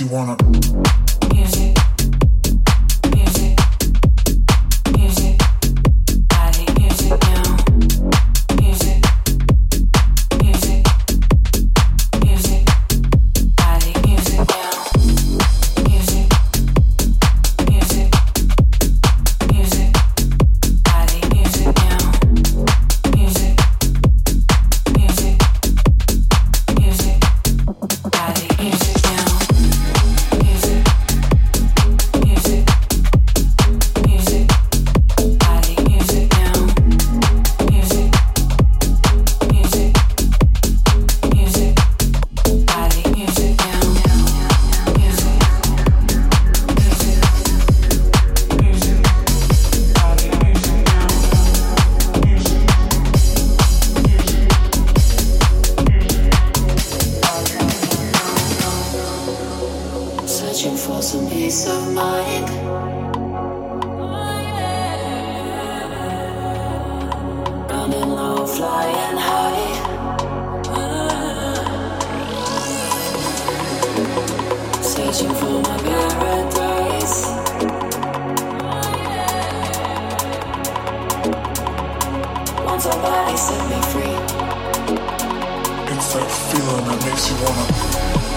you wanna that feeling that makes you wanna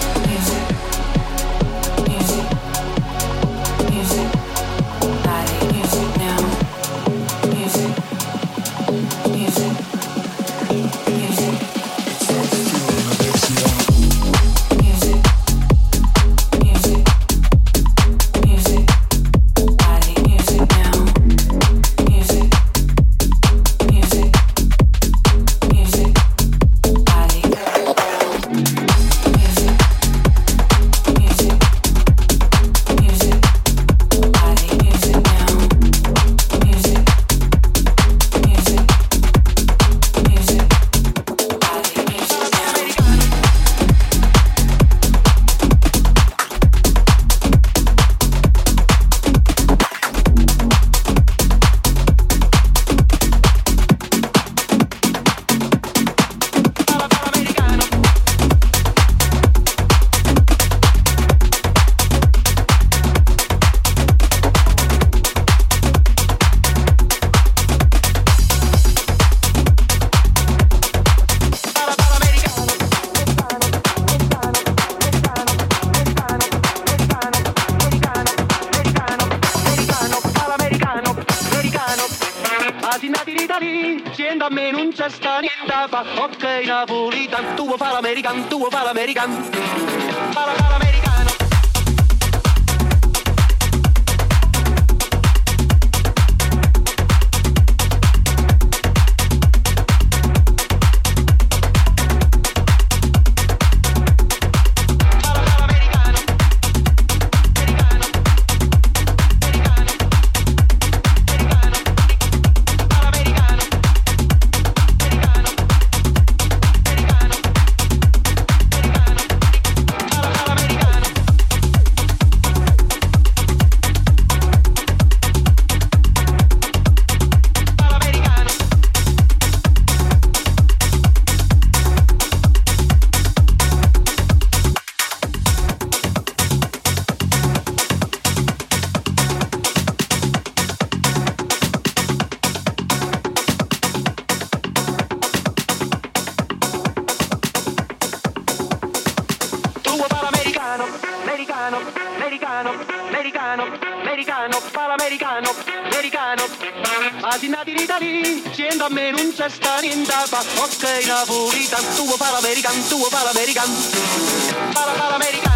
Para, para, América.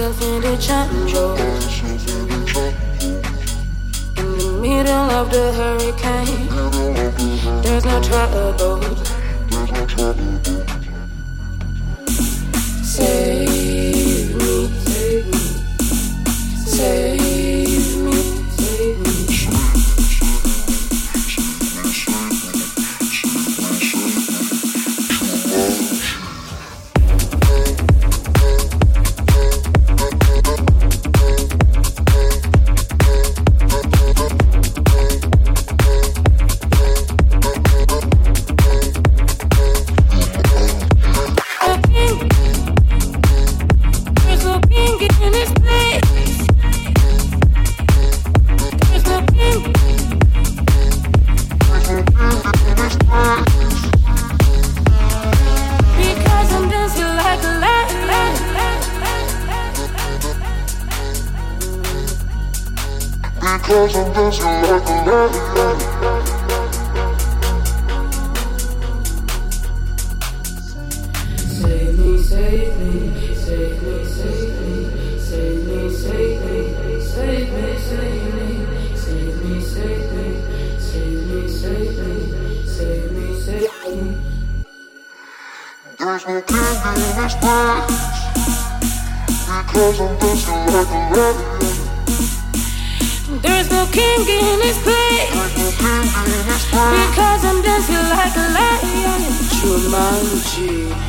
Myself in the jungle. In the middle of the hurricane, there's no trouble. Save Because I'm dancing like a lion. you.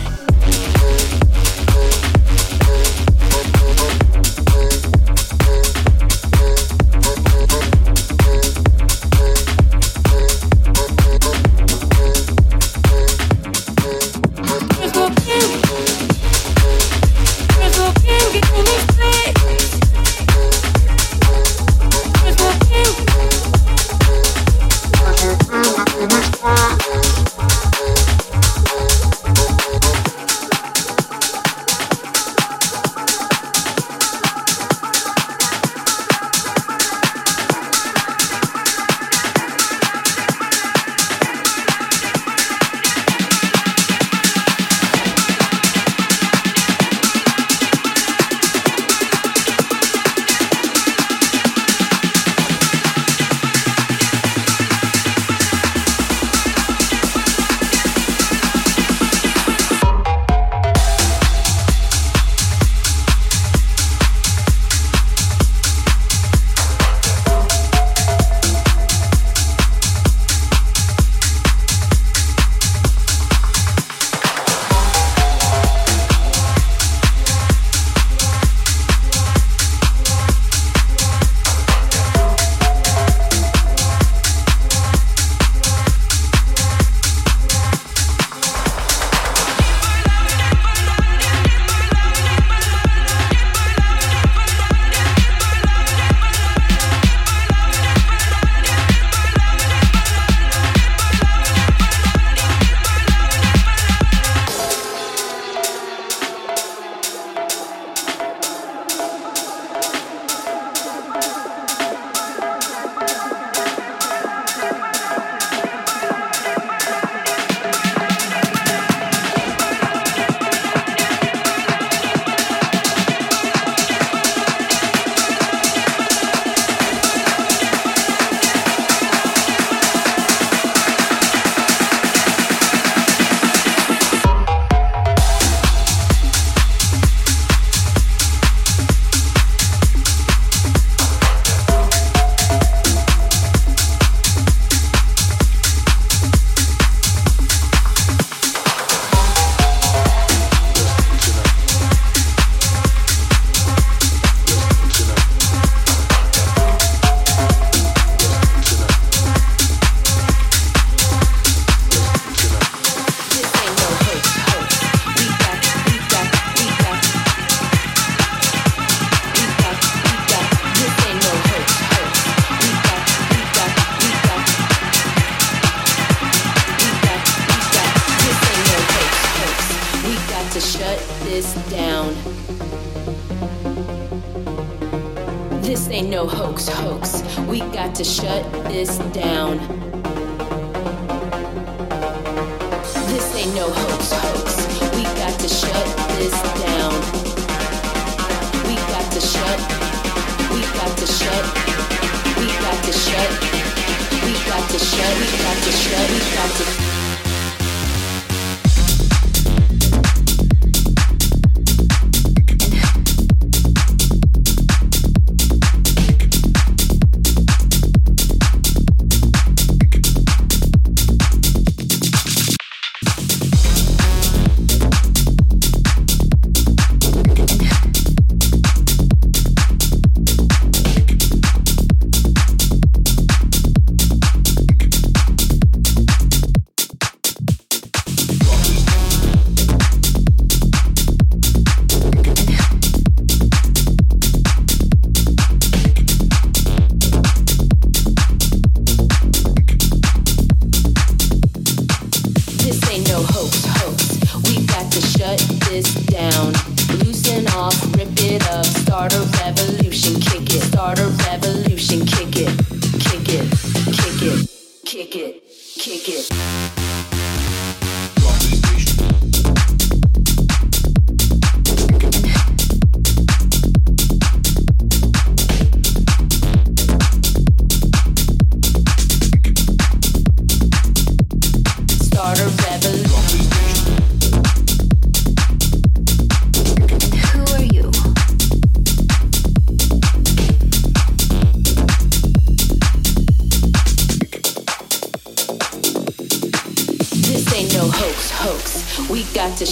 This down. This ain't no hoax, hoax. We got to shut this down. This ain't no hoax, hoax. We got to shut this down. We shut. We got to shut. We got to shut. We got to shut. We got to shut. We got to. to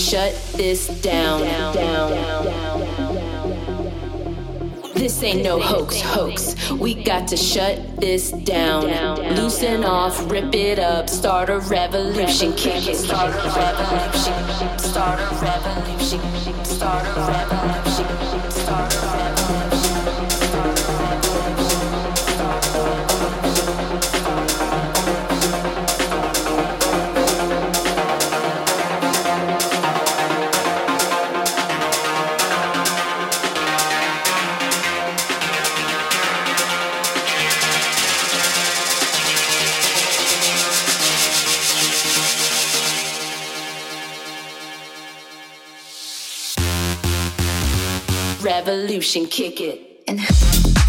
shut this down. Now. Now, now, now, now, now, now, now, now This ain't no hoax, hoax. We got to shut this down. Loosen off, rip it up, start a revolution, kick it, start a revolution, start a revolution, start a revolution, start a revolution. Revolution, kick it. And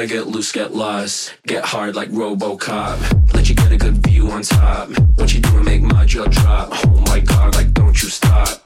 Wanna get loose, get lost, get hard like RoboCop. Let you get a good view on top. What you doing? Make my jaw drop. Oh my god, like don't you stop.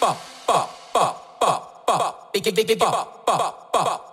パッパッパッパッパッ